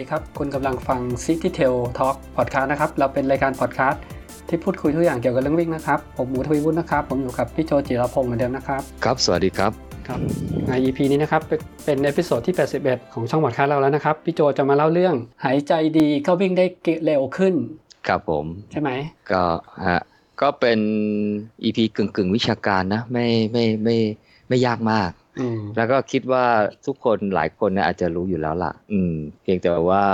ดีครับ คุณกำลังฟัง City Trail Talk Podcast นะครับ เราเป็นรายการพอดแคสต์ที่พูดคุยทุกอย่างเกี่ยวกับเรื่องวิ่งนะครับ ผมหมูทวีวุฒินะครับ ผมอยู่กับพี่โจจิรพงศ์เหมือนเดิมนะครับ ครับ สวัสดีครับ ครับใน EP นี้นะครับ เป็นเป็น episode ที่ 81 ของช่องพอดแคสต์เราแล้วนะครับ พี่โจจะมาเล่าเรื่อง หายใจดีก็วิ่งได้เร็วขึ้น ครับผม ใช่ไหม ก็ฮะ ก็เป็น EP กึ่งกึ่งๆวิชาการนะ ไม่ไม่ไม่ไม่ยากมากอืม แล้วก็คิดว่าทุกคนหลายคนเนี่ยอาจจะรู้อยู่แล้วล่ะ อืม เพียงแต่ว่า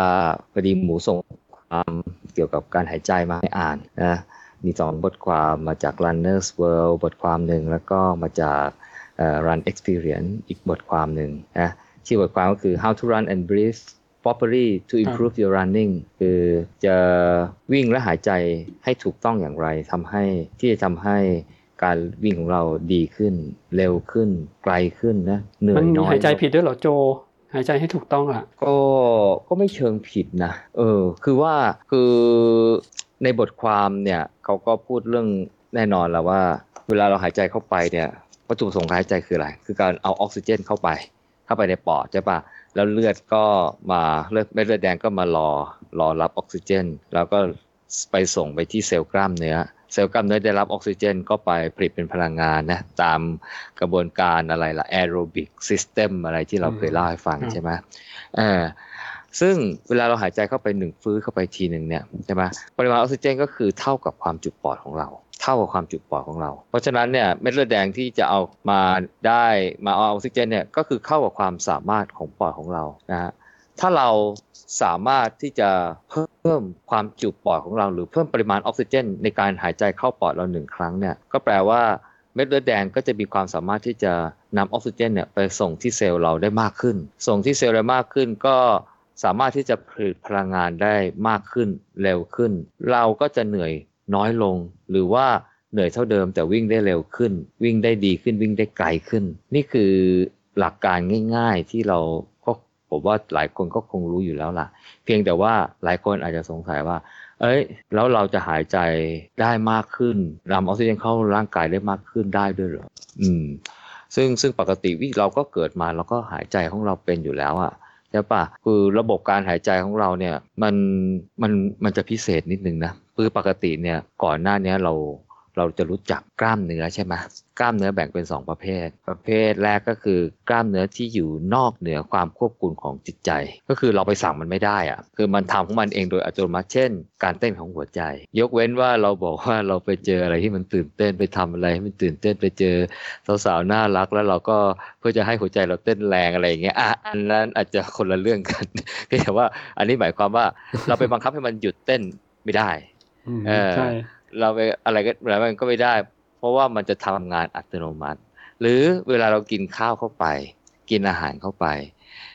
พอดีหมูส่งความเกี่ยวกับการหายใจมาให้อ่านนะมีสองบทความมาจาก Runners World บทความหนึ่งแล้วก็มาจากเอ่อ Run Experience อีกบทความหนึ่งนะชื่อบทความก็คือ How to Run and Breathe properly to improve your running คือจะวิ่งและหายใจให้ถูกต้องอย่างไรทำให้ที่จะทำให้ การวิ่งของเราดีขึ้น เร็วขึ้น ไกลขึ้นนะเหนื่อมันยมีน้อยหายใจผิดด้วยเหรอโจ หายใจให้ถูกต้องล่ะ ก็ก็ไม่เชิงผิดนะเออ คือว่าคือในบทความเนี่ยเขาก็พูดเรื่องแน่นอนแล้วว่า เวลาเราหายใจเข้าไปเนี่ยวัตถุประสงค์การหายใจคืออะไร คือการเอาออกซิเจนเข้าไป เข้าไปในปอดใช่ปะแล้วเลือดก็มาเลือดเม็ดเลือดแดงก็มารอรอรับออกซิเจน แล้วก็ไปส่งไปที่เซลล์กล้ามเนื้อ เซลล์กล้ามเนื้อได้รับออกซิเจนก็ไปผลิตเป็นพลังงานนะตามกระบวนการอะไรล่ะ aerobic system อะไรที่เราเคยเล่าให้ฟังอืมใช่ไหมเออซึ่งเวลาเราหายใจเข้าไปหนึ่งฟืดเข้าไปทีหนึ่งเนี่ยใช่ไหมปริมาณออกซิเจนก็คือเท่ากับความจุปอดของเรา เท่ากับความจุปอดของเรา เพราะฉะนั้นเนี่ยเม็ดเลือดแดงที่จะเอามาได้มาเอาออกซิเจนเนี่ยก็คือเท่ากับความสามารถของปอดของเรานะฮะ ถ้าเราสามารถที่จะเพิ่มความจุปอดของเรา หรือเพิ่มปริมาณออกซิเจน ในการหายใจเข้าปอดเราหนึ่งครั้งเนี่ยก็แปลว่าเม็ดเลือดแดงก็จะมีความสามารถที่จะนำออกซิเจนเนี่ยไปส่งที่เซลล์เราได้มากขึ้น ส่งที่เซลล์ได้มากขึ้นก็สามารถที่จะผลิตพลังงานได้มากขึ้นเร็วขึ้น เราก็จะเหนื่อยน้อยลง หรือว่าเหนื่อยเท่าเดิมแต่วิ่งได้เร็วขึ้น วิ่งได้ดีขึ้นวิ่งได้ไกลขึ้น นี่คือหลักการง่าย ๆ ที่เรา ผมว่าหลายคนก็คงรู้อยู่แล้วล่ะ เพียงแต่ว่าหลายคนอาจจะสงสัยว่า เอ้ย แล้วเราจะหายใจได้มากขึ้นนำออกซิเจนเข้าร่างกายได้มากขึ้นได้ด้วยเหรออืม ซึ่งซึ่งปกติวิเราก็เกิดมาเราก็หายใจของเราเป็นอยู่แล้วอะใช่ปะคือระบบการหายใจของเราเนี่ยมันมันมันจะพิเศษนิดนึงนะคือปกติเนี่ยก่อนหน้านี้เราเราจะรู้จักกล้ามเนื้อใช่ไหม กล้ามเนื้อแบ่งเป็น 2 ประเภท ประเภทแรกก็คือกล้ามเนื้อที่อยู่นอกเหนือความควบคุมของจิตใจ ก็คือเราไปสั่งมันไม่ได้อะคือมันทำของมันเองโดยอัตโนมัติเช่น การเต้นของหัวใจ ยกเว้นว่าเราบอกว่าเราไปเจออะไรที่มันตื่นเต้นไปทำอะไรให้มันตื่นเต้นไปเจอสาวๆน่ารักแล้วเราก็เพื่อจะให้หัวใจเราเต้นแรงอะไรอย่างเงี้ยอะอันนั้นอาจจะคนละเรื่องกันแต่ว่าอันนี้หมายความว่าเราไปบังคับให้มันหยุดเต้นไม่ได้อืมเออใช่เราไปอะไรก็อะไรมันก็ไม่ได้เพ ราะว่ามันจะทำงานอัตโนมัติ หรือเวลาเรากินข้าวเข้าไป กินอาหารเข้าไป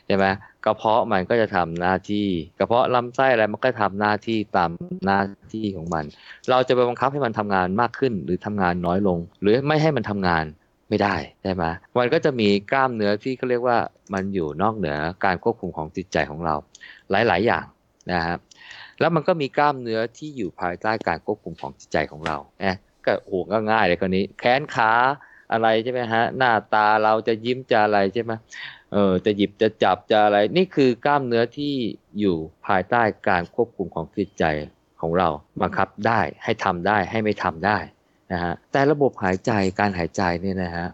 ใช่ไหมกระเพาะมันก็จะทำหน้าที่ กระเพาะลำไส้อะไรมันก็ทำหน้าที่ตามหน้าที่ของมัน เราจะไปบังคับให้มันทำงานมากขึ้น หรือทำงานน้อยลง หรือไม่ให้มันทำงานไม่ได้ใช่ไหมมันก็จะมีกล้ามเนื้อที่เขาเรียกว่ามันอยู่นอกเหนือการควบคุมของจิตใจของเรา หลาย ๆ อย่างนะครับแล้วมันก็มีกล้ามเนื้อที่อยู่ภายใต้การควบคุมของจิตใจของเรานะ ก็โอ้ก็ง่ายเลยคนนี้ แขนขาอะไรใช่ไหมฮะ หน้าตาเราจะยิ้มจะอะไรใช่ไหมเออจะหยิบจะจับจะอะไร นี่คือกล้ามเนื้อที่อยู่ภายใต้การควบคุมของจิตใจของเราบังคับได้ให้ทำได้ให้ไม่ทำได้นะฮะแต่ระบบหายใจการหายใจเนี่ยนะฮะ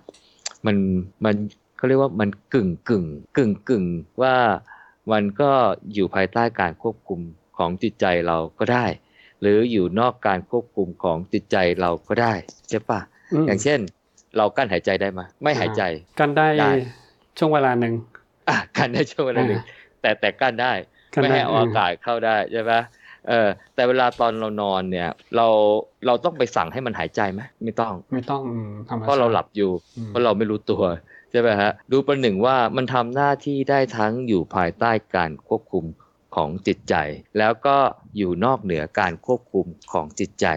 มันมันเขาเรียกว่ามันกึ่งกึ่งกึ่งกึ่งว่ามันก็อยู่ภายใต้การควบคุมของจิตใจเราก็ได้ หรืออยู่นอกการควบคุมของจิตใจเราก็ได้ใช่ปะมอย่างเช่น เรากั้นหายใจได้ไหมไม่หายใจกันได้ได้ช่วงเวลาหนึ่งอะกั้นได้ช่วงเวลาหนึ่งแต่แต่กั้นได้กันไม่ได้ให้เอาอากาศเข้าได้ใช่ไหมเออแต่เวลาตอนเรานอนเนี่ย เราเราต้องไปสั่งให้มันหายใจไหมไม่ต้อง ไม่ต้องอืมธรรมชาติเพราะเราหลับอยู่อืมเพราะเราไม่รู้ตัวใช่ไหมฮะดูประหนึ่งว่ามันทำหน้าที่ได้ทั้งอยู่ภายใต้การควบคุม ของจิตใจ แล้วก็อยู่นอกเหนือการควบคุมของจิตใจ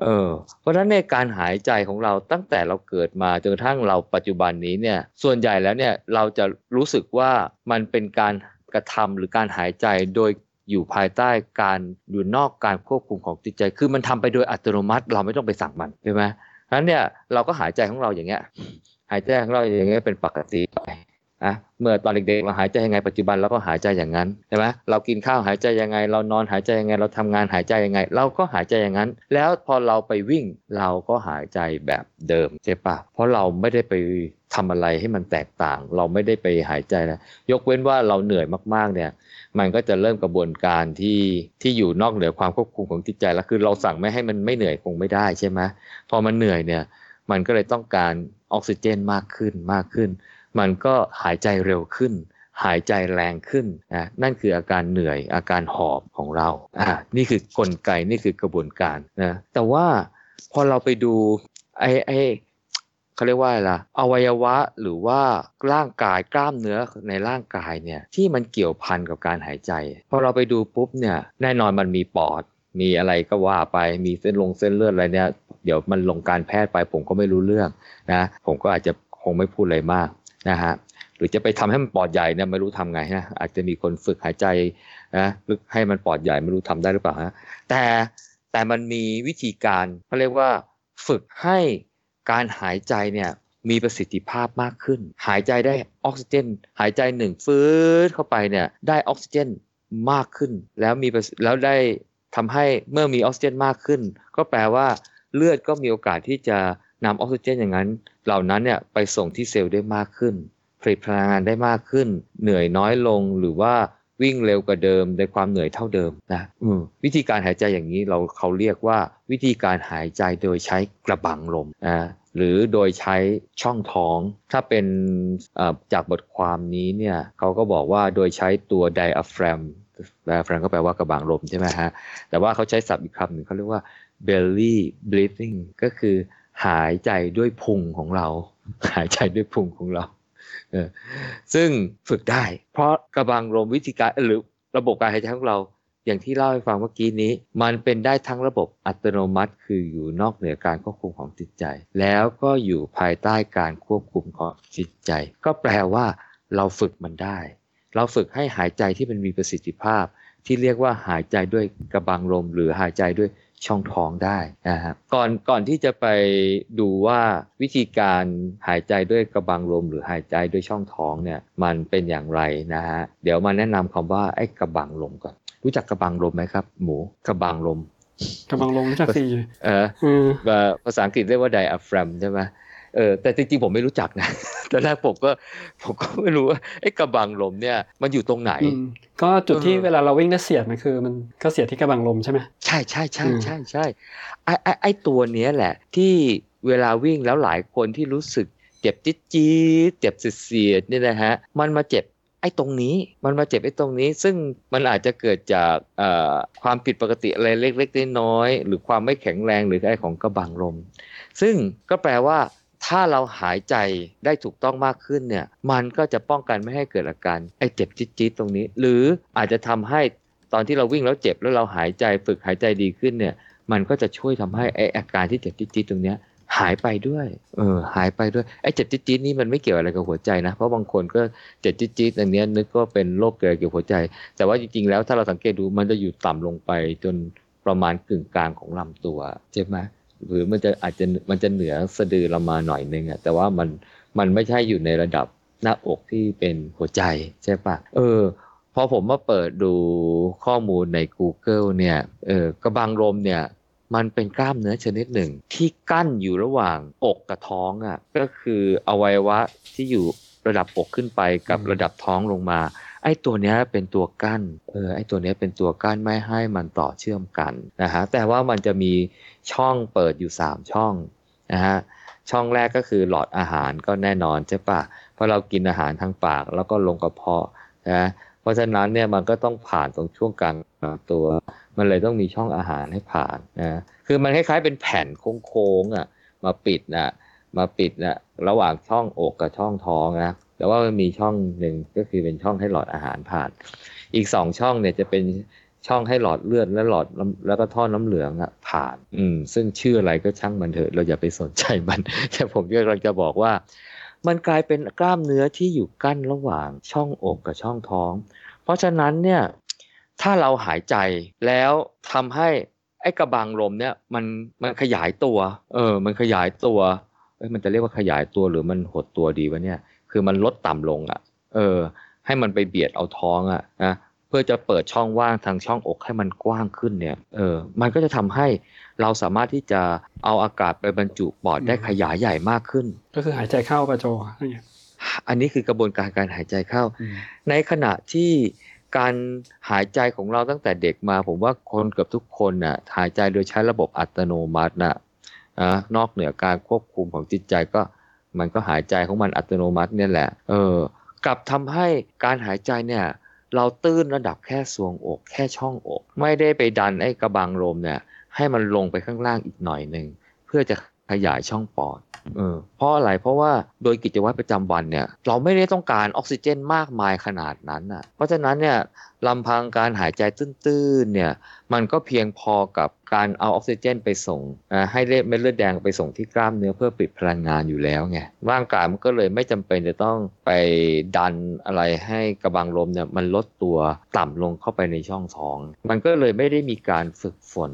เออ เพราะฉะนั้นในการหายใจของเราตั้งแต่เราเกิดมาจนกระทั่งเราปัจจุบันนี้เนี่ย ส่วนใหญ่แล้วเนี่ยเราจะรู้สึกว่ามันเป็นการกระทำหรือการหายใจโดยอยู่ภายใต้การอยู่นอกการควบคุมของจิตใจ คือมันทำไปโดยอัตโนมัติเราไม่ต้องไปสั่งมันใช่ไหมเพราะฉะนั้นเนี่ยเราก็หายใจของเราอย่างเงี้ย หายใจของเราอย่างเงี้ยเป็นปกติไป นะเมื่อตอนเด็กๆเราหายใจยังไงปัจจุบันเราก็หายใจอย่างนั้นใช่ไหมเรากินข้าวหายใจยังไง เรานอนหายใจยังไง เราทำงานหายใจยังไง เราก็หายใจอย่างนั้น แล้วพอเราไปวิ่งเราก็หายใจแบบเดิมใช่ปะเพราะเราไม่ได้ไปทำอะไรให้มันแตกต่าง เราไม่ได้ไปหายใจแล้วยกเว้นว่าเราเหนื่อยมากๆเนี่ยมันก็จะเริ่มกระบวนการที่ที่อยู่นอกเหนือความควบคุมของจิตใจแล้วคือเราสั่งไม่ให้มันไม่เหนื่อยคงไม่ได้ใช่ไหมพอมันเหนื่อยเนี่ยมันก็เลยต้องการออกซิเจนมากขึ้นมากขึ้น มันก็หายใจเร็วขึ้น หายใจแรงขึ้นนะนั่นคืออาการเหนื่อยอาการหอบของเราอ่านี่คือกลไกนี่คือกระบวนการนะแต่ว่าพอเราไปดูไอ้ไอ้เขาเรียกว่าอะไรล่ะอวัยวะหรือว่าร่างกายกล้ามเนื้อในร่างกายเนี่ยที่มันเกี่ยวพันกับการหายใจพอเราไปดูปุ๊บเนี่ยแน่นอนมันมีปอด มีอะไรก็ว่าไปมีเส้นลงเส้นเลือดอะไรเนี่ยเดี๋ยวมันลงการแพทย์ไปผมก็ไม่รู้เรื่องนะผมก็อาจจะคงไม่พูดอะไรมาก นะฮะหรือจะไปทำให้มันปอดใหญ่เนี่ยไม่รู้ทำไงนะอาจจะมีคนฝึกหายใจนะลึกให้มันปอดใหญ่ไม่รู้ทำได้หรือเปล่าฮะแต่แต่มันมีวิธีการเขาเรียกว่าฝึกให้การหายใจเนี่ยมีประสิทธิภาพมากขึ้น หายใจได้ออกซิเจน หายใจหนึ่งฟื้นเข้าไปเนี่ยได้ออกซิเจนมากขึ้น แล้วมีแล้วได้ทำให้เมื่อมีออกซิเจนมากขึ้น ก็แปลว่าเลือดก็มีโอกาสที่จะ นำออกซิเจนอย่างนั้น เหล่านั้นเนี่ยไปส่งที่เซลล์ได้มากขึ้น ผลิตพลังงานได้มากขึ้น เหนื่อยน้อยลงหรือว่าวิ่งเร็วกว่าเดิมในความเหนื่อยเท่าเดิมนะวิธีการหายใจอย่างนี้เราเขาเรียกว่าวิธีการหายใจโดยใช้กระบังลมนะหรือโดยใช้ช่องท้อง ถ้าเป็นจากบทความนี้เนี่ยเขาก็บอกว่าโดยใช้ตัวไดอะแฟรมไดอะแฟรมก็แปลว่ากระบังลมใช่ไหมฮะ แต่ว่าเขาใช้ศัพท์อีกคำหนึ่งเขาเรียกว่า belly breathing ก็คือ หายใจด้วยพุงของเรา หายใจด้วยพุงของเราเออซึ่งฝึกได้ เพราะกระบังลมวิธีการหรือระบบการหายใจของเรา อย่างที่เล่าให้ฟังเมื่อกี้นี้ มันเป็นได้ทั้งระบบอัตโนมัติ คืออยู่นอกเหนือการควบคุมของจิตใจ แล้วก็อยู่ภายใต้การควบคุมของจิตใจ ก็แปลว่าเราฝึกมันได้ เราฝึกให้หายใจที่มันมีประสิทธิภาพ ที่เรียกว่าหายใจด้วยกระบังลม หรือหายใจด้วย ช่องท้องได้นะครับก่อนก่อนที่จะไปดูว่าวิธีการหายใจด้วยกระบังลมหรือหายใจด้วยช่องท้องเนี่ยมันเป็นอย่างไรนะฮะเดี๋ยวมาแนะนำคำว่าไอ้กระบังลมก่อนรู้จักกระบังลมไหมครับ หมูกระบังลมกระบังลมรู้จักสิเออภาษาอังกฤษเรียกว่าไดอะแฟรมใช่ไหม เออแต่จริงๆผมไม่รู้จักนะตอนแรกผมก็ผมก็ไม่รู้ว่าไอ้กระบังลมเนี่ยมันอยู่ตรงไหน ก็จุดที่เวลาเราวิ่งได้เสียดมันคือ มันก็เสียดที่กระบังลมใช่ไหมใช่ใช่ใช่ใช่ใช่ไอ้ไอ้ไอ้ตัวเนี้ยแหละ ที่เวลาวิ่งแล้วหลายคนที่รู้สึกเจ็บจี๊ดจี๊ดเจ็บเสียดเนี่ยนะฮะมันมาเจ็บไอ้ตรงนี้มันมาเจ็บไอ้ตรงนี้ ซึ่งมันอาจจะเกิดจากความผิดปกติอะไรเล็กๆน้อยๆหรือความไม่แข็งแรงหรือไอ้ของกระบังลม ซึ่งก็แปลว่า ถ้าเราหายใจได้ถูกต้องมากขึ้นเนี่ย มันก็จะป้องกันไม่ให้เกิดอาการไอ้เจ็บจี๊ดๆตรงนี้ หรืออาจจะทำให้ตอนที่เราวิ่งแล้วเจ็บแล้วเราหายใจฝึกหายใจดีขึ้นเนี่ย มันก็จะช่วยทำให้ไอ้อาการที่เจ็บจี๊ดๆตรงเนี้ยหายไปด้วย เออ หายไปด้วย ไอ้เจ็บจี๊ดนี่มันไม่เกี่ยวอะไรกับหัวใจนะ เพราะบางคนก็เจ็บจี๊ดๆอันนี้นึกว่าเป็นโรคเกี่ยวกับหัวใจ แต่ว่าจริงๆ แล้วถ้าเราสังเกตดูมันจะอยู่ต่ำลงไปจนประมาณกึ่งกลางของลำตัว ใช่ไหม หรือมันจะอาจจะมันจะเหนือสะดือเรามาหน่อยนึงอะแต่ว่ามันมันไม่ใช่อยู่ในระดับหน้าอกที่เป็นหัวใจใช่ปะเออพอผมมาเปิดดูข้อมูลใน Google เนี่ยเออกระบังลมเนี่ยมันเป็นกล้ามเนื้อชนิดหนึ่ง ที่กั้นอยู่ระหว่างอกกับท้องอะ่ะก็คืออวัยวะที่อยู่ระดับอกขึ้นไปกับระดับท้องลงมา ไอ้ตัวนี้เป็นตัวกั้นเออไอ้ตัวนี้เป็นตัวกั้นไม่ให้มันต่อเชื่อมกันนะฮะแต่ว่ามันจะมีช่องเปิดอยู่ 3 ช่องนะฮะช่องแรกก็คือหลอดอาหารก็แน่นอนใช่ปะเพราะเรากินอาหารทางปากแล้วก็ลงกระเพาะนะเพราะฉะนั้นเนี่ยมันก็ต้องผ่านตรงช่วงกลางตัว มันเลยต้องมีช่องอาหารให้ผ่านนะคือมันคล้ายๆเป็นแผ่นโค้งๆอะมาปิดนะมาปิดนะระหว่างช่องอกกับช่องท้องนะ แต่ว่ามันมีช่องหนึ่งก็คือเป็นช่องให้หลอดอาหารผ่าน อีกสองช่องเนี่ยจะเป็นช่องให้หลอดเลือดและหลอดแล้วก็ท่อน้ำเหลืองอะผ่าน อืม ซึ่งชื่ออะไรก็ช่างมันเถอะ เราอย่าไปสนใจมัน แต่ผมกำลังจะบอกว่า มันกลายเป็นกล้ามเนื้อที่อยู่กั้นระหว่างช่องอกกับช่องท้อง เพราะฉะนั้นเนี่ยถ้าเราหายใจแล้วทำให้ไอ้กระบังลมเนี่ยมันมันขยายตัว เออ มันขยายตัวมันจะเรียกว่าขยายตัวหรือมันหดตัวดีวะเนี่ย คือมันลดต่ำลงอะ่ะ เออ ให้มันไปเบียดเอาท้องอะ่ะนะเพื่อจะเปิดช่องว่างทางช่องอกให้มันกว้างขึ้นเนี่ย เออ มันก็จะทำให้เราสามารถที่จะเอาอากาศไปบรรจุปอดได้ขยายใหญ่มากขึ้น ก็คือหายใจเข้าประโจอะไรเงี้ยอันนี้คือกระบวนการการหายใจเข้าอืมในขณะที่การหายใจของเราตั้งแต่เด็กมา ผมว่าคนเกือบทุกคนน่ะหายใจโดยใช้ระบบอัตโนมัติน่ะอ่านอกเหนือการควบคุมของจิตใจก็ มันก็หายใจของมันอัตโนมัติเนี่ยแหละ เออ กลับทำให้การหายใจเนี่ยเราตื้นระดับแค่สวงอกแค่ช่องอก ไม่ได้ไปดันไอ้กระบังลมเนี่ยให้มันลงไปข้างล่างอีกหน่อยหนึ่งเพื่อจะ ขยายช่องปอดเออเพราะอะไรเพราะว่าโดยกิจวัตรประจำวันเนี่ย เราไม่ได้ต้องการออกซิเจนมากมายขนาดนั้นอะ เพราะฉะนั้นเนี่ยลำพังการหายใจตื้นๆเนี่ยมันก็เพียงพอกับการเอาออกซิเจนไปส่งอ่าให้เม็ดเลือดแดงไปส่งที่กล้ามเนื้อเพื่อปิดพลังงานอยู่แล้วไงร่างกายมันก็เลยไม่จำเป็นจะต้องไปดันอะไรให้กระบังลมเนี่ยมันลดตัวต่ำลงเข้าไปในช่องท้อง มันก็เลยไม่ได้มีการฝึกฝน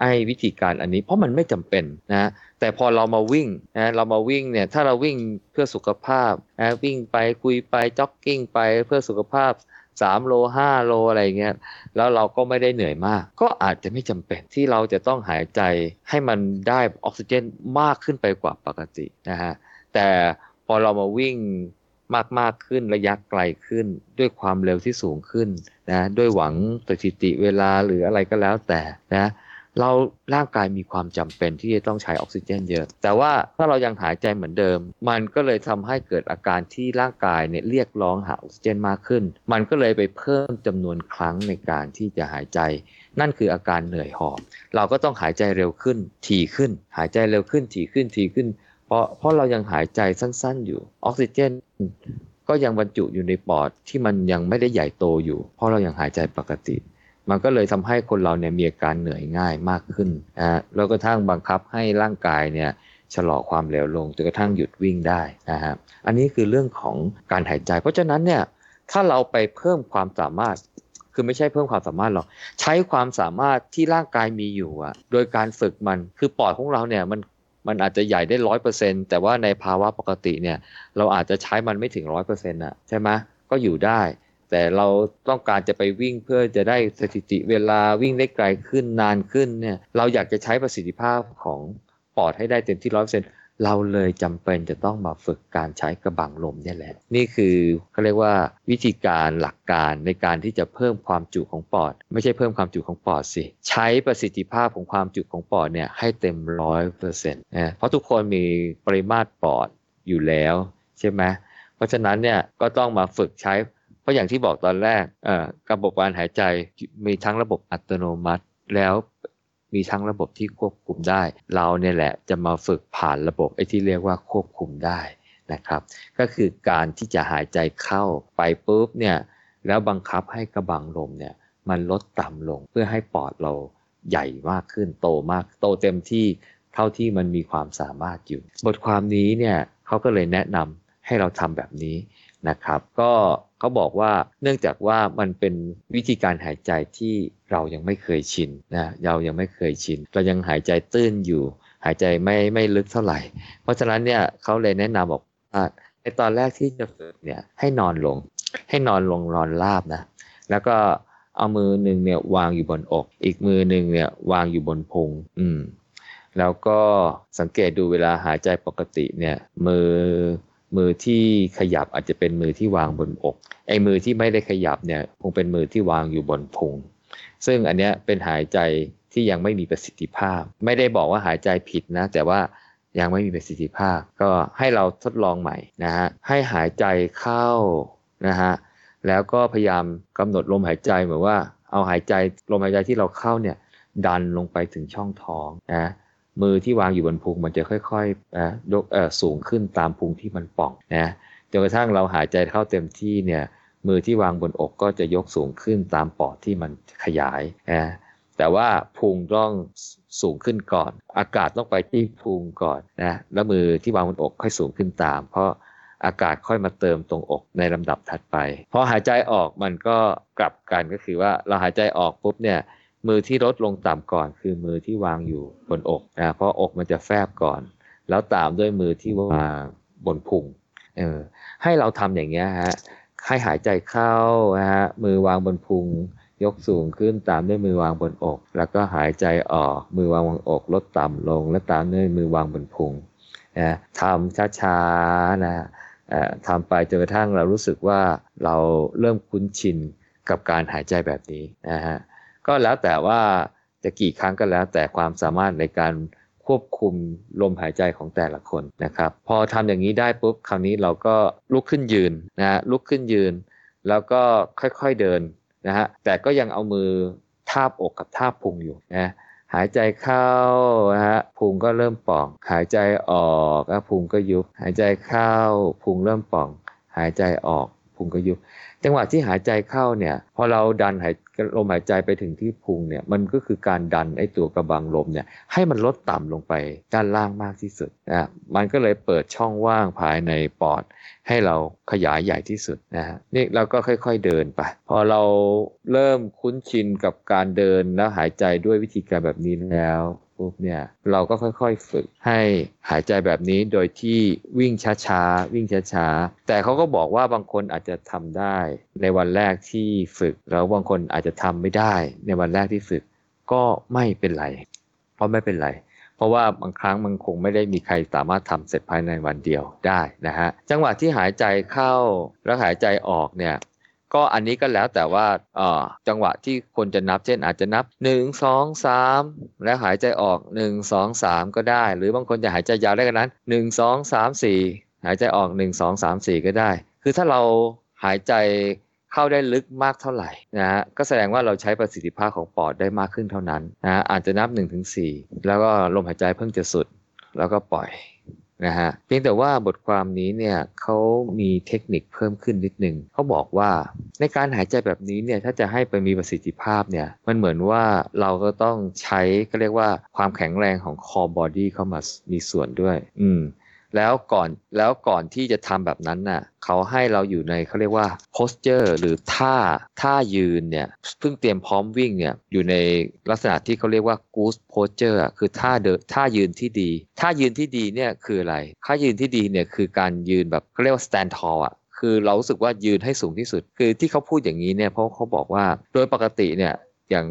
ไอ้วิธีการอันนี้เพราะมันไม่จำเป็นนะแต่พอเรามาวิ่งนะเรามาวิ่งเนี่ยถ้าเราวิ่งเพื่อสุขภาพนะวิ่งไปคุยไปจ็อกกิ้งไปเพื่อสุขภาพ3โล5โลอะไรเงี้ยแล้วเราก็ไม่ได้เหนื่อยมาก ก็อาจจะไม่จำเป็นที่เราจะต้องหายใจให้มันได้ออกซิเจนมากขึ้นไปกว่าปกตินะฮะแต่พอเรามาวิ่งมากมากๆขึ้นระยะไกลขึ้น ด้วยความเร็วที่สูงขึ้นนะด้วยหวังสถิติเวลาหรืออะไรก็แล้วแต่นะ เราร่างกายมีความจำเป็นที่จะต้องใช้ออกซิเจนเยอะ แต่ว่าถ้าเรายังหายใจเหมือนเดิม มันก็เลยทำให้เกิดอาการที่ร่างกายเนี่ยเรียกร้องหาออกซิเจนมากขึ้น มันก็เลยไปเพิ่มจำนวนครั้งในการที่จะหายใจ นั่นคืออาการเหนื่อยหอบ เราก็ต้องหายใจเร็วขึ้น ถี่ขึ้น หายใจเร็วขึ้น ถี่ขึ้น ถี่ขึ้น เพราะเพราะเรายังหายใจสั้นๆ อยู่ ออกซิเจนก็ยังบรรจุอยู่ในปอดที่มันยังไม่ได้ใหญ่โตอยู่ เพราะเรายังหายใจปกติ มันก็เลยทำให้คนเราเนี่ยมีอาการเหนื่อยง่ายมากขึ้นนะฮะแล้วกระทั่งบังคับให้ร่างกายเนี่ยชะลอความเร็วลงจนกระทั่งหยุดวิ่งได้นะฮะอันนี้คือเรื่องของการหายใจ เพราะฉะนั้นเนี่ยถ้าเราไปเพิ่มความสามารถ คือไม่ใช่เพิ่มความสามารถหรอกใช้ความสามารถที่ร่างกายมีอยู่อะโดยการฝึกมันคือปอดของเราเนี่ยมันมันอาจจะใหญ่ได้ร้อยเปอร์เซ็นแต่ว่าในภาวะปกติเนี่ยเราอาจจะใช้มันไม่ถึงร้อยเปอร์เซ็นต์อะใช่ไหมก็อยู่ได้ แต่เราต้องการจะไปวิ่งเพื่อจะได้สถิติเวลาวิ่งได้ไกลขึ้นนานขึ้นเนี่ยเราอยากจะใช้ประสิทธิภาพของปอดให้ได้เต็มที่ร้อยเปอร์เซ็นต์เราเลยจำเป็นจะต้องมาฝึกการใช้กระบังลมนี่แหละ นี่คือเขาเรียกว่าวิธีการหลักการในการที่จะเพิ่มความจุของปอด ไม่ใช่เพิ่มความจุของปอดสิ ใช้ประสิทธิภาพของความจุของปอดเนี่ยให้เต็มร้อยเปอร์เซ็นต์นะเพราะทุกคนมีปริมาตรปอดอยู่แล้วใช่ไหมเพราะฉะนั้นเนี่ยก็ต้องมาฝึกใช้ ราะอย่างที่บอกตอนแรกระบบการหายใจมีทั้งระบบอัตโนมัติ แล้วมีทั้งระบบที่ควบคุมได้ เราเนี่ยแหละจะมาฝึกผ่านระบบไอ้ที่เรียกว่าควบคุมได้นะครับ ก็คือการที่จะหายใจเข้าไปปุ๊บเนี่ยแล้วบังคับให้กระบังลมเนี่ยมันลดต่ำลงเพื่อให้ปอดเราใหญ่มากขึ้นโตมากโตเต็มที่เท่าที่มันมีความสามารถอยู่ บทความนี้เนี่ยเขาก็เลยแนะนำให้เราทำแบบนี้ นะครับ ก็เขาบอกว่าเนื่องจากว่ามันเป็นวิธีการหายใจที่เรายังไม่เคยชินนะเรายังไม่เคยชิน เรายังหายใจตื้นอยู่ หายใจไม่ไม่ลึกเท่าไหร่ เพราะฉะนั้นเนี่ยเขาเลยแนะนำบอกว่าในตอนแรกที่จะฝึกเนี่ยให้นอนลง ให้นอนลงนอนราบนะ แล้วก็เอามือหนึ่งเนี่ยวางอยู่บนอก อีกมือหนึ่งเนี่ยวางอยู่บนพุงอืมแล้วก็สังเกตดูเวลาหายใจปกติเนี่ยมือ มือที่ขยับอาจจะเป็นมือที่วางบนอก ไอ้มือที่ไม่ได้ขยับเนี่ยคงเป็นมือที่วางอยู่บนพุง ซึ่งอันเนี้ยเป็นหายใจที่ยังไม่มีประสิทธิภาพ ไม่ได้บอกว่าหายใจผิดนะ แต่ว่ายังไม่มีประสิทธิภาพ ก็ให้เราทดลองใหม่นะฮะ ให้หายใจเข้านะฮะ แล้วก็พยายามกำหนดลมหายใจเหมือนว่าเอาหายใจลมหายใจที่เราเข้าเนี่ยดันลงไปถึงช่องท้องนะ มือที่วางอยู่บนพุงมันจะค่อยๆนะยกเออสูงขึ้นตามพุงที่มันป่องนะจนกระทั่งเราหายใจเข้าเต็มที่เนี่ยมือที่วางบนอกก็จะยกสูงขึ้นตามปอดที่มันขยายนะแต่ว่าพุงต้องสูงขึ้นก่อน อากาศต้องไปที่พุงก่อนนะแล้วมือที่วางบนอกค่อยสูงขึ้นตาม เพราะอากาศค่อยมาเติมตรงอกในลำดับถัดไปพอหายใจออกมันก็กลับกันก็คือว่าเราหายใจออกปุ๊บเนี่ย มือที่ลดลงต่ำก่อน คือมือที่วางอยู่บนอกนะเพราะอกมันจะแฟบก่อน แล้วตามด้วยมือที่วางบนพุงเออให้เราทำอย่างเงี้ยฮะให้หายใจเข้านะฮะมือวางบนพุงยกสูงขึ้นตามด้วยมือวางบนอก แล้วก็หายใจออกมือวางบนอก ลดต่ำลง และตามด้วยมือวางบนพุงนะทำช้าๆนะทำไปจนกระทั่งเรารู้สึกว่าเราเริ่มคุ้นชินกับการหายใจแบบนี้นะฮะ ก็แล้วแต่ว่าจะกี่ครั้งก็แล้วแต่ความสามารถในการควบคุมลมหายใจของแต่ละคนนะครับ พอทำอย่างนี้ได้ปุ๊บคราวนี้เราก็ลุกขึ้นยืนนะลุกขึ้นยืน แล้วก็ค่อยๆเดินนะฮะแต่ก็ยังเอามือทาบอกกับทาบพุงอยู่นะหายใจเข้านะฮะพุงก็เริ่มป่อง หายใจออกพุงก็ยุบ หายใจเข้าพุงเริ่มป่อง หายใจออกพุงก็ยุบ จังหวะที่หายใจเข้าเนี่ยพอเราดันหายลมหายใจไปถึงที่พุงเนี่ยมันก็คือการดันไอ้ตัวกระบังลมเนี่ยให้มันลดต่ำลงไปด้านล่างมากที่สุดนะมันก็เลยเปิดช่องว่างภายในปอด ให้เราขยายใหญ่ที่สุดนะฮะนี่เราก็ค่อยๆเดินไป พอเราเริ่มคุ้นชินกับการเดินแล้วหายใจด้วยวิธีการแบบนี้แล้ว ปุ๊บเนี่ยเราก็ค่อยๆฝึกให้หายใจแบบนี้โดยที่วิ่งช้าๆวิ่งช้าๆ แต่เขาก็บอกว่าบางคนอาจจะทำได้ในวันแรกที่ฝึก แล้วบางคนอาจจะทำไม่ได้ในวันแรกที่ฝึกก็ไม่เป็นไร เพราะไม่เป็นไร เพราะว่าบางครั้งมันคงไม่ได้มีใครสามารถทำเสร็จภายในวันเดียวได้นะฮะจังหวะที่หายใจเข้าแล้วหายใจออกเนี่ย ก็อันนี้ก็แล้วแต่ว่าจังหวะที่คนจะนับเช่นอาจจะนับ 1 2 3 แล้วหายใจออก 1 2 3 ก็ได้ หรือบางคนจะหายใจยาวได้กันนั้น 1 2 3 4 หายใจออก 1 2 3 4 ก็ได้ คือถ้าเราหายใจเข้าได้ลึกมากเท่าไหร่นะฮะก็แสดงว่าเราใช้ประสิทธิภาพของปอดได้มากขึ้นเท่านั้นนะฮะอาจจะนับ 1-4ถึงแล้วก็ลมหายใจเพิ่งจะสุดแล้วก็ปล่อย นะฮะเพียงแต่ว่าบทความนี้เนี่ยเขามีเทคนิคเพิ่มขึ้นนิดนึงเขาบอกว่าในการหายใจแบบนี้เนี่ยถ้าจะให้ไปมีประสิทธิภาพเนี่ยมันเหมือนว่าเราก็ต้องใช้ก็เรียกว่าความแข็งแรงของคอบอดี้เข้ามามีส่วนด้วย อืม แล้วก่อนแล้วก่อนที่จะทำแบบนั้นน่ะเขาให้เราอยู่ในเขาเรียกว่า posture หรือท่าท่ายืนเนี่ยเพิ่งเตรียมพร้อมวิ่งเนี่ยอยู่ในลักษณะที่เขาเรียกว่า goose posture คือท่าเดินท่ายืนที่ดี ท่ายืนที่ดีเนี่ยคืออะไรท่ายืนที่ดีเนี่ยคือการยืนแบบเขาเรียกว่า stand tall อะคือเรารู้สึกว่ายืนให้สูงที่สุด คือที่เขาพูดอย่างนี้เนี่ยเพราะเขาบอกว่าโดยปกติเนี่ยอย่าง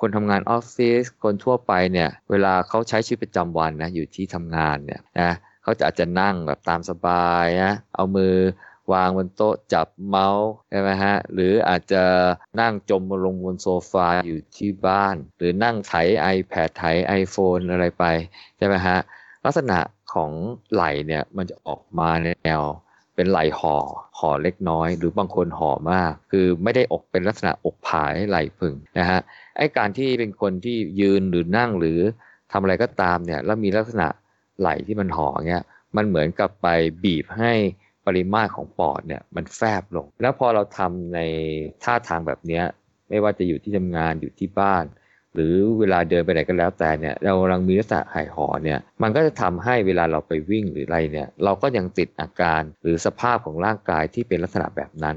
คนทำงานออฟฟิศคนทั่วไปเนี่ยเวลาเขาใช้ชีวิตประจำวันนะอยู่ที่ทำงานเนี่ยนะ เขาจะอาจจะนั่งแบบตามสบายนะเอามือวางบนโต๊ะจับเมาส์ใช่ไหมฮะหรืออาจจะนั่งจมลงบนโซฟาอยู่ที่บ้าน หรือนั่งไถ iPad ไถ iPhone อะไรไปใช่ไหมฮะลักษณะของไหลเนี่ยมันจะออกมาในแนวเป็นไหลห่อห่อเล็กน้อย หรือบางคนห่อมาก คือไม่ได้อกเป็นลักษณะอกผายไหลพึงนะฮะไอการที่เป็นคนที่ยืนหรือนั่งหรือทำอะไรก็ตามเนี่ยแล้วมีลักษณะ ไหลที่มันห่อเงี้ยมันเหมือนกับไปบีบให้ปริมาตรของปอดเนี่ยมันแฟบลง แล้วพอเราทำในท่าทางแบบเนี้ยไม่ว่าจะอยู่ที่ทำงานอยู่ที่บ้าน หรือเวลาเดินไปไหนก็แล้วแต่เนี่ยเรากำลังมีลักษณะหายหอเนี่ยมันก็จะทำให้เวลาเราไปวิ่งหรืออะไรเนี่ยเราก็ยังติดอาการหรือสภาพของร่างกายที่เป็นลักษณะแบบนั้น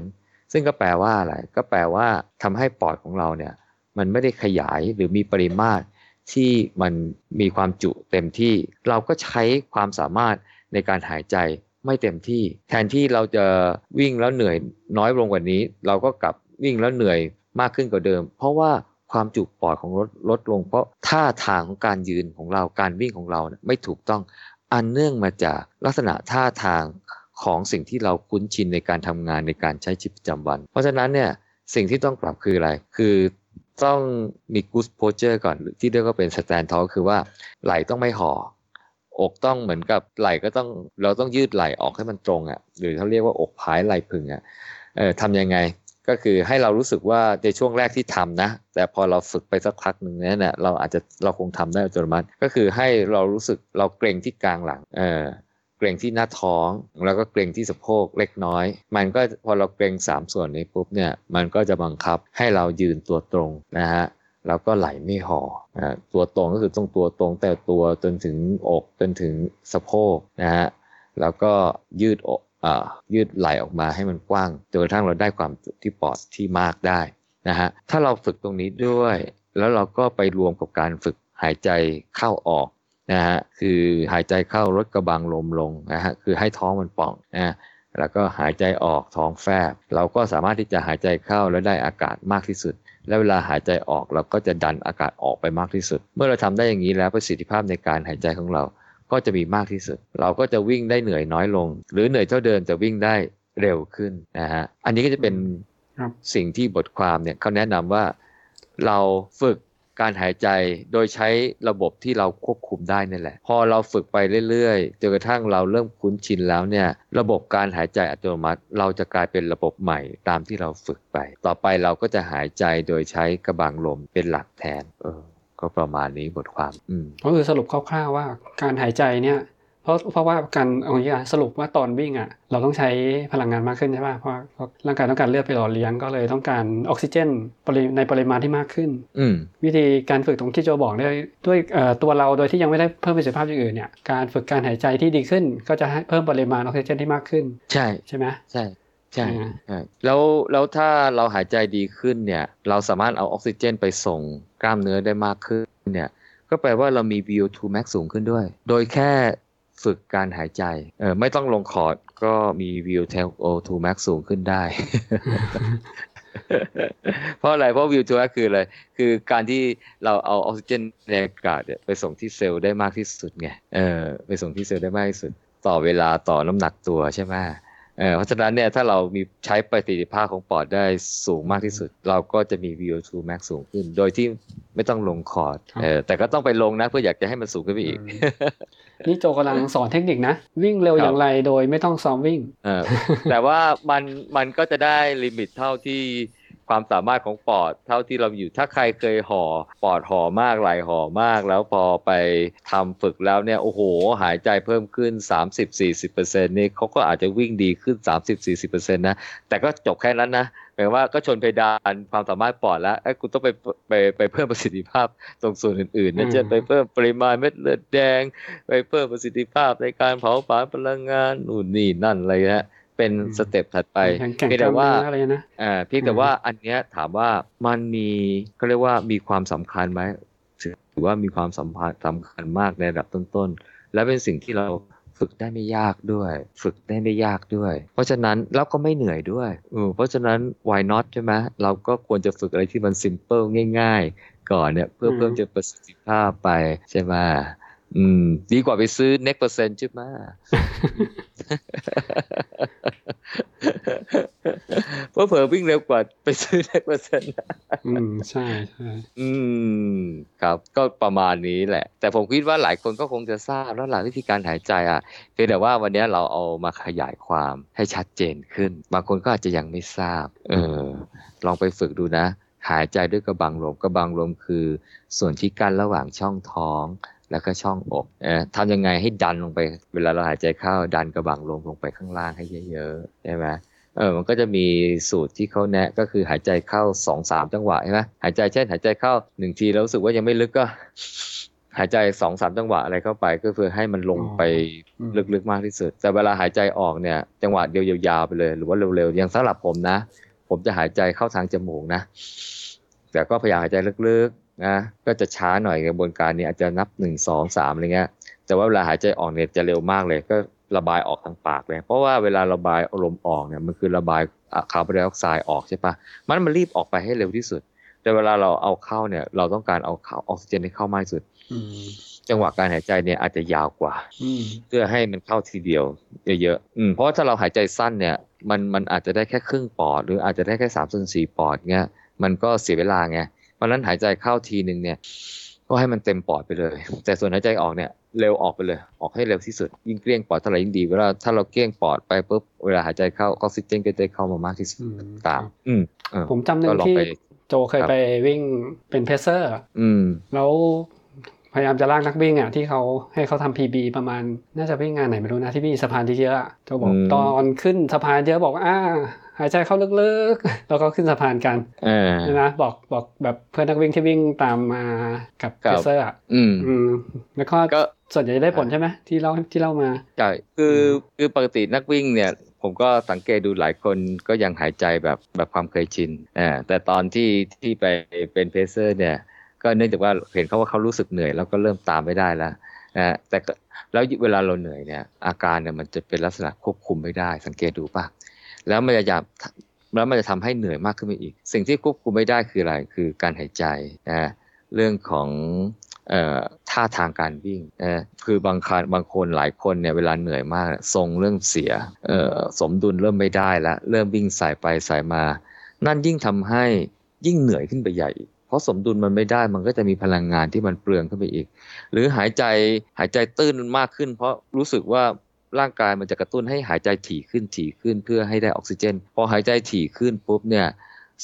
ซึ่งก็แปลว่าอะไรก็แปลว่าทำให้ปอดของเราเนี่ยมันไม่ได้ขยายหรือมีปริมาตร ที่มันมีความจุเต็มที่ เราก็ใช้ความสามารถในการหายใจไม่เต็มที่ แทนที่เราจะวิ่งแล้วเหนื่อยน้อยลงกว่านี้ เราก็กลับวิ่งแล้วเหนื่อยมากขึ้นกว่าเดิม เพราะว่าความจุปอดของรถลดลง เพราะท่าทางของการยืนของเราการวิ่งของเราไม่ถูกต้องอันเนื่องมาจากลักษณะท่าทางของสิ่งที่เราคุ้นชินในการทำงานในการใช้ชีวิตประจำวัน เพราะฉะนั้นเนี่ยสิ่งที่ต้องปรับคืออะไร คือ ต้องมี good posture ก่อนที่เรียกว่าเป็น stand tall คือว่าไหล่ต้องไม่ห่ออกต้องเหมือนกับไหล่ก็ต้องเราต้องยืดไหล่ออกให้มันตรงอะ่ะหรือเขาเรียกว่าอกผายไหล่พึงอะ่ะเออทำยังไงก็คือให้เรารู้สึกว่าในช่วงแรกที่ทำนะ แต่พอเราฝึกไปสักพักหนึ่งเนี่ยนะเราอาจจะเราคงทำได้อัตโนมัติ ก็คือให้เรารู้สึกเราเกรงที่กลางหลังเออ กรงที่หน้าท้อง แล้วก็เกรงที่สะโพกเล็กน้อย มันก็พอเราเกรงสามส่วนนี้ปุ๊บเนี่ยมันก็จะบังคับให้เรายืนตัวตรงนะฮะแล้วก็ไหลไม่ห่ออ่าตัวตรงก็คือต้องตัวตรงแต่ตัวจนถึงอกจนถึงสะโพกนะฮะแล้วก็ยืดอกอ่ายืดไหลออกมาให้มันกว้างจนกระทั่งเราได้ความจุที่ปอดที่มากได้นะฮะถ้าเราฝึกตรงนี้ด้วย แล้วเราก็ไปรวมกับการฝึกหายใจเข้าออก นะฮะคือหายใจเข้าลดกระบังลมลงนะฮะคือให้ท้องมันป่องนะแล้วก็หายใจออกท้องแฟบ เราก็สามารถที่จะหายใจเข้าแล้วได้อากาศมากที่สุด และเวลาหายใจออกเราก็จะดันอากาศออกไปมากที่สุด เมื่อเราทำได้อย่างนี้แล้วประสิทธิภาพในการหายใจของเราก็จะมีมากที่สุด เราก็จะวิ่งได้เหนื่อยน้อยลง หรือเหนื่อยเท่าเดิมจะวิ่งได้เร็วขึ้นนะฮะอันนี้ก็จะเป็นครับสิ่งที่บทความเนี่ยเขาแนะนำว่าเราฝึก การหายใจโดยใช้ระบบที่เราควบคุมได้นี่แหละ พอเราฝึกไปเรื่อยๆจนกระทั่งเราเริ่มคุ้นชินแล้วเนี่ยระบบการหายใจอัตโนมัติ เราจะกลายเป็นระบบใหม่ตามที่เราฝึกไป ต่อไปเราก็จะหายใจโดยใช้กระบังลมเป็นหลักแทน เออ ก็ประมาณนี้บทความ อืมก็คือสรุปคร่าวๆว่าการหายใจเนี่ย เพราะเพราะว่าการเอาอย่างนี้อะสรุปว่าตอนวิ่งอะเราต้องใช้พลังงานมากขึ้นใช่ป่ะเพราะเพราะร่างกายต้องการเลือดไปหล่อเลี้ยงก็เลยต้องการออกซิเจนปริในปริมาณที่มากขึ้นอืมวิธีการฝึกตรงที่โจบอกด้วยด้วยเอ่อตัวเราโดยที่ยังไม่ได้เพิ่มประสิทธิภาพอย่างอื่นเนี่ยการฝึกการหายใจที่ดีขึ้น ก็จะให้เพิ่มปริมาณออกซิเจนที่มากขึ้น ใช่ใช่ไหมใช่ใช่อืมใช่แล้วแล้วถ้าเราหายใจดีขึ้นเนี่ย เราสามารถเอาออกซิเจนไปส่งกล้ามเนื้อได้มากขึ้นเนี่ยก็แปลว่าเรามี VO2 max สูงขึ้นด้วย โดยแค่ ฝึกการหายใจ เออไม่ต้องลงคอร์ดก็มี VO2 max สูงขึ้นได้ เพราะอะไรเพราะ VO2 max คืออะไร คือการที่เราเอาออกซิเจนในอากาศไปส่งที่เซลล์ได้มากที่สุดไงเออไปส่งที่เซลล์ได้มากที่สุด ต่อเวลาต่อน้ำหนักตัวใช่ไหมเออเพราะฉะนั้นเนี่ยถ้าเรามีใช้ประสิทธิภาพของปอดได้สูงมากที่สุด เราก็จะมี VO2 max สูงขึ้น โดยที่ไม่ต้องลงคอร์ดเออแต่ก็ต้องไปลงนะเพื่ออยากจะให้มันสูงขึ้นไปอีก นี่โจกำลังสอนเทคนิคนะ วิ่งเร็วครับอย่างไรโดยไม่ต้องซ้อมวิ่งเออแต่ว่ามันมันก็จะได้ลิมิตเท่าที่ ความสามารถของปอดเท่าที่เราอยู่ถ้าใครเคยห่อปอดห่อมากไหลห่อมาก แล้วพอไปทำฝึกแล้วเนี่ยโอ้โห หายใจเพิ่มขึ้น 30-40%นี่เขาก็อาจจะวิ่งดีขึ้น 30-40%นะแต่ก็จบแค่นั้นนะหมายว่าก็ชนเพดานความสามารถปอดแล้วไอ้ยกูต้องไปไปไปเพิ่มประสิทธิภาพตรงส่วนอื่นๆนะอืมเช่นไปเพิ่มปริมาณเม็ดเลือดแดง ไปเพิ่มประสิทธิภาพในการเผาผลาญพลังงานนู่นนี่นั่นอะไรฮะ เป็นสเต็ปถัดไปแข่งแข่งเพียงกแต่ล้ามว่าเนื้ออะไรนะอ่าเพียงแต่อืมว่าอันเนี้ยถามว่ามันมีก็เรียกว่ามีความสำคัญไหมถือว่ามีความสัมพันธ์สำคัญมากในระดับต้นๆ และเป็นสิ่งที่เราฝึกได้ไม่ยากด้วย ฝึกได้ไม่ยากด้วย เพราะฉะนั้นแล้วก็ไม่เหนื่อยด้วยเออเพราะฉะนั้น why not ใช่ไหมเราก็ควรจะฝึกอะไรที่มัน simple ง่าย ๆ ก่อนเนี่ยเพื่อเพิ่มจะประสิทธิภาพไปใช่ไหม อืม ดีกว่าไปซื้อ next percent ใช่ไหมเพราะเผลอวิ่งเร็วกว่าไปซื้อ next percent อืม ใช่ใช่อืม ครับ ก็ประมาณนี้แหละ แต่ผมคิดว่าหลายคนก็คงจะทราบแล้วหลักวิธีการหายใจอะเพียงแต่ว่าวันนี้เราเอามาขยายความให้ชัดเจนขึ้น บางคนก็อาจจะยังไม่ทราบ เออ ลองไปฝึกดูนะ หายใจด้วยกระบังลมกระบังลมคือ ส่วนที่กั้นระหว่างช่องท้อง แล้วก็ช่องอกเออทำยังไงให้ดันลงไป เวลาเราหายใจเข้าดันกระบังลมลงไปข้างล่างให้เยอะๆใช่ไหมเออ มันก็จะมีสูตรที่เขาแนะก็คือหายใจเข้าสองสามจังหวะใช่ไหมหายใจเช่น หายใจเข้าหนึ่งทีแล้วรู้สึกว่ายังไม่ลึกก็ หายใจสองสามจังหวะอะไรเข้าไปก็เพื่อให้มันลงไปอืมลึกๆมากที่สุด แต่เวลาหายใจออกเนี่ย จังหวะเดียวยาวๆไปเลย หรือว่าเร็วๆอย่างสำหรับผมนะ ผมจะหายใจเข้าทางจมูกนะแต่ก็พยายามหายใจลึกๆ นะก็จะช้าหน่อยกระบวนการนี้อาจจะนับหนึ่งสองสามอะไรเงี้ยแต่ว่าเวลาหายใจออกเนี่ยจะเร็วมากเลย ก็ระบายออกทางปากเลย เพราะว่าเวลาระบายอารมณ์ออกเนี่ยมันคือระบายอะคาร์บอนไดออกไซด์ออกใช่ปะมันมันรีบออกไปให้เร็วที่สุด แต่เวลาเราเอาเข้าเนี่ย เราต้องการเอาเข้าออกซิเจนให้เข้ามากที่สุดอืมจังหวะการหายใจเนี่ยอาจจะยาวกว่าอืมเพื่อให้มันเข้าทีเดียวเยอะๆอืมเพราะว่าถ้าเราหายใจสั้นเนี่ยมันมันอาจจะได้แค่ครึ่งปอด หรืออาจจะได้แค่สามส่วนสี่ปอดเงี้ยมันก็เสียเวลาไงเพ ราะฉะนั้นหายใจเข้าทีหนึ่งเนี่ย ก็ให้มันเต็มปอดไปเลย แต่ส่วนหายใจออกเนี่ยเร็วออกไปเลย ออกให้เร็วที่สุด ยิ่งเกลี้ยงปอดเท่าไหร่ยิ่งดี เวลาถ้าเราเกลี้ยงปอดไปปุ๊บเวลาหายใจเข้าออกซิเจนก็จะเข้ามามากที่สุดอืมตาม อืมเออผมจำหนึ่ก็งลองที่ไปโจเคยครับไปวิ่งเป็นเพเซอร์อืมแล้วพยายามจะลากนักวิ่งอะที่เขาให้เขาทำ PB ประมาณน่าจะวิ่งงานไหนไม่รู้นะที่มีสะพานที่เยอะอะโจบอกอืมตอนขึ้นสะพานเยอะบอกว่าอ่า หายใจเข้าลึกๆ แล้วก็ขึ้นสะพานกันเออใช่ไหมบอกบอกแบบเพื่อนนักวิ่งที่วิ่งตามมากับครัเพบเซอร์อะอืมอืมแล้วก็ก็ส่วนใหญ่ได้ผลใช่ไหมที่เล่าที่เล่ามาใช่คือคือปกตินักวิ่งเนี่ยผมก็สังเกตดูหลายคนก็ยังหายใจแบบแบบความเคยชินอ่าแต่ตอนที่ที่ไปเป็นเพเซอร์เนี่ยก็เนื่องจากว่าเห็นเขาว่าเขารู้สึกเหนื่อยแล้วก็เริ่มตามไม่ได้แล้วนะแต่ก็แล้วเวลาเราเหนื่อยเนี่ยอาการเนี่ยมันจะเป็นลักษณะควบคุมไม่ได้ สังเกตดูป่ะ แล้วมันจะอยากแล้วมันจะทำให้เหนื่อยมากขึ้นไปอีก สิ่งที่ควบคุมไม่ได้คืออะไรคือการหายใจนะเรื่องของท่าทางการวิ่งนะคือบางคันบางคนหลายคนเนี่ยเวลาเหนื่อยมากทรงเริ่มเสียสมดุลเริ่มไม่ได้แล้วเริ่มวิ่งสายไปสายมา นั่นยิ่งทำให้ยิ่งเหนื่อยขึ้นไปใหญ่ เพราะสมดุลมันไม่ได้มันก็จะมีพลังงานที่มันเปลืองขึ้นไปอีก หรือหายใจหายใจตื้นมากขึ้น เพราะรู้สึกว่า ร่างกายมันจะกระตุ้นให้หายใจถี่ขึ้นถี่ขึ้นเพื่อให้ได้ออกซิเจน พอหายใจถี่ขึ้นปุ๊บเนี่ย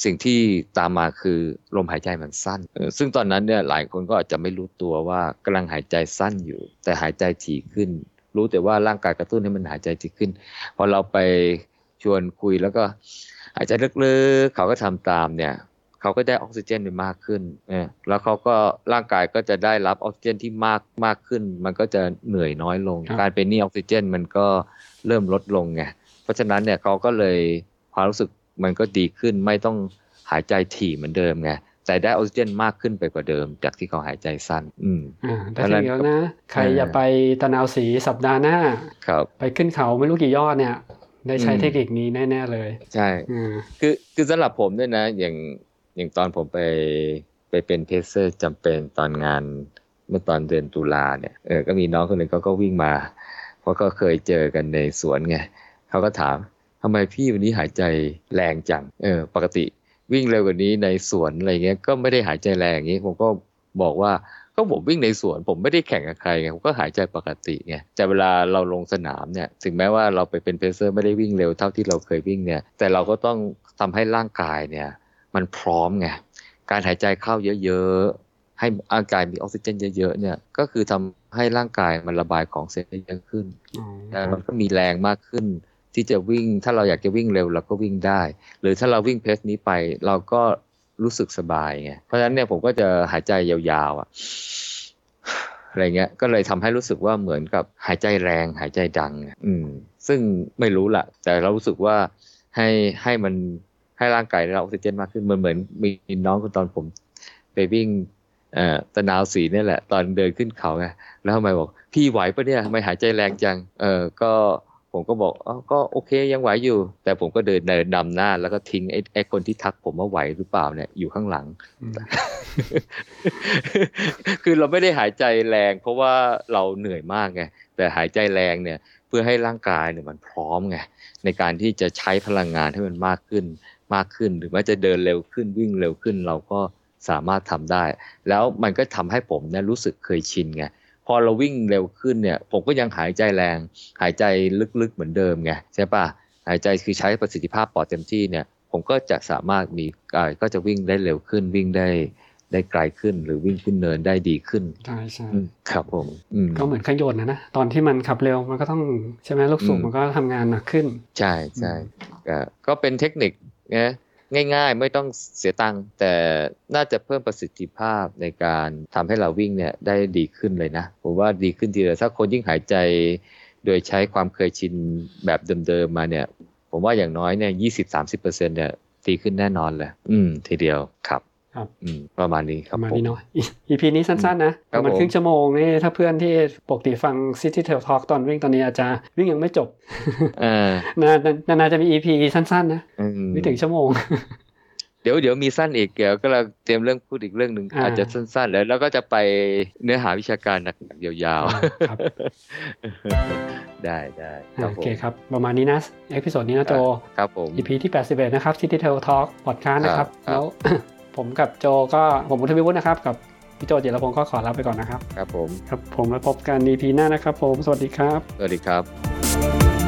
สิ่งที่ตามมาคือลมหายใจมันสั้น ซึ่งตอนนั้นเนี่ยหลายคนก็อาจจะไม่รู้ตัวว่ากำลังหายใจสั้นอยู่ แต่หายใจถี่ขึ้น รู้แต่ว่าร่างกายกระตุ้นให้มันหายใจถี่ขึ้น พอเราไปชวนคุยแล้วก็หายใจลึกๆเขาก็ทำตามเนี่ย เขาก็ได้ออกซิเจนไปมากขึ้นเนี่ยแล้วเขาก็ร่างกายก็จะได้รับออกซิเจนที่มากมากขึ้น มันก็จะเหนื่อยน้อยลง การเป็นนี่ออกซิเจนมันก็เริ่มลดลงไง เพราะฉะนั้นเนี่ยเขาก็เลยความรู้สึกมันก็ดีขึ้นไม่ต้องหายใจถี่เหมือนเดิมไงแต่ได้ออกซิเจนมากขึ้นไปกว่าเดิม จากที่เขาหายใจสั้น อืมอ่าแต่ทีเดียวนะ ใครอย่าไปตะนาวสีสัปดาห์หน้าครับไปขึ้นเขาไม่รู้กี่ยอดเนี่ยได้ใช้เทคนิคนี้แน่ ๆ เลย ใช่ คือคือสำหรับผมด้วยนะ อย่าง อย่างตอนผมไปไปเป็นเพเซอร์จำเป็นตอนงานเมื่อตอนเดือนตุลาเนี่ยเออก็มีน้องคนหนึ่งเขาก็วิ่งมา เพราะก็เคยเจอกันในสวนไงเขาก็ถามทำไมพี่วันนี้หายใจแรงจังเออปกติวิ่งเร็วกว่านี้ในสวนอะไรเงี้ยก็ไม่ได้หายใจแรงอย่างนี้ผมก็บอกว่าก็ผมวิ่งในสวนผมไม่ได้แข่งกับใครไงผมก็หายใจปกติไงแต่เวลาเราลงสนามเนี่ยถึงแม้ว่าเราไปเป็นเพเซอร์ไม่ได้วิ่งเร็วเท่าที่เราเคยวิ่งเนี่ยแต่เราก็ต้องทำให้ร่างกายเนี่ย มันพร้อมไงการหายใจเข้าเยอะๆ ให้ร่างกายมีออกซิเจนเยอะๆเนี่ยก็คือทำให้ร่างกายมันระบายของเสียได้เยอะขึ้นแล้วมันก็มีแรงมากขึ้น ที่จะวิ่งถ้าเราอยากจะวิ่งเร็วเราก็วิ่งได้ หรือถ้าเราวิ่งเพสนี้ไปเราก็รู้สึกสบายไงเพราะฉะนั้นเนี่ยผมก็จะหายใจยาวๆอะอะไรเงี้ยก็เลยทำให้รู้สึกว่าเหมือนกับหายใจแรงหายใจดัง อืม ซึ่งไม่รู้ละแต่เรารู้สึกว่าให้ให้มัน ให้ร่างกายได้รับออกซิเจนมากขึ้นเหมือนเหมือนมีน้องคนตอนผมไปวิ่งเอ่อตะนาวสีนี่แหละ ตอนเดินขึ้นเขาไงแล้วทำไมบอก พี่ไหวปะเนี่ยทำไมหายใจแรงจังเออก็ผมก็บอกอ๋อก็โอเคยังไหวอยู่ แต่ผมก็เดินเดินนำหน้า แล้วก็ทิ้งไอ้ไอ้คนที่ทักผมว่าไหวหรือเปล่าเนี่ยอยู่ข้างหลัง คือเราไม่ได้หายใจแรง เพราะว่าเราเหนื่อยมากไงแต่หายใจแรงเนี่ย เพื่อให้ร่างกายเนี่ยมันพร้อมไงในการที่จะใช้พลังงานให้มันมากขึ้น มากขึ้น หรือว่าจะเดินเร็วขึ้นวิ่งเร็วขึ้น เราก็สามารถทำได้ แล้วมันก็ทำให้ผมเนี่ยรู้สึกเคยชินไงพอเราวิ่งเร็วขึ้นเนี่ย ผมก็ยังหายใจแรง หายใจลึกๆเหมือนเดิมไงใช่ปะหายใจคือใช้ประสิทธิภาพปอดเต็มที่เนี่ย ผมก็จะสามารถมีก็จะวิ่งได้เร็วขึ้นวิ่งได้ได้ไกลขึ้นหรือวิ่งขึ้นเนินได้ดีขึ้นใช่ใช่ครับผมก็เหมือนขยนนะนะ ตอนที่มันขับเร็วมันก็ต้องใช่ไหมลูกสูบมันก็ทำงานหนักขึ้น ใช่ใช่ก็เป็นเทคนิค นะง่ายๆ ไม่ต้องเสียตังค์แต่น่าจะเพิ่มประสิทธิภาพในการทำให้เราวิ่งเนี่ยได้ดีขึ้นเลยนะ ผมว่าดีขึ้นทีเดียวถ้าคนยิ่งหายใจ โดยใช้ความเคยชินแบบเดิมๆมาเนี่ย ผมว่าอย่างน้อยเนี่ยยี่สิบสามสิบเปอร์เซ็นเนี่ยดีขึ้นแน่นอนเลย อืม ทีเดียวครับ ครับอืมประมาณนี้ครับประมาณนี้เนาะอีพีนี้สั้นๆนะประมาณครึ่งชั่วโมงนี่ถ้าเพื่อนที่ปกติฟัง City Tail Talk ตอนวิ่งตอนนี้อาจจะวิ่งยังไม่จบนานาจะมี EP สั้นๆนะไม่ถึงชั่วโมง เดี๋ยวเดี๋ยวมีสั้นอีกเดี๋ยวก็เราเตรียมเรื่องพูดอีกเรื่องหนึ่งอาจจะสั้นๆ แล้วแล้วก็จะไปเนื้อหาวิชาการหนักยาวๆได้ได้โอเคครับ ประมาณนี้นะ episode นี้นะโจครับผม EP ที่ 81 นะครับ City Tail Talk พอดคาสต์นะครับแล้ว ผมกับโจก็ผมหมูทวีวุฒินะครับ กับพี่โจจิรพงศ์ก็ขอลาไปก่อนนะครับ ครับผม ครับผมมาพบกัน EP หน้านะครับผม สวัสดีครับ สวัสดีครับ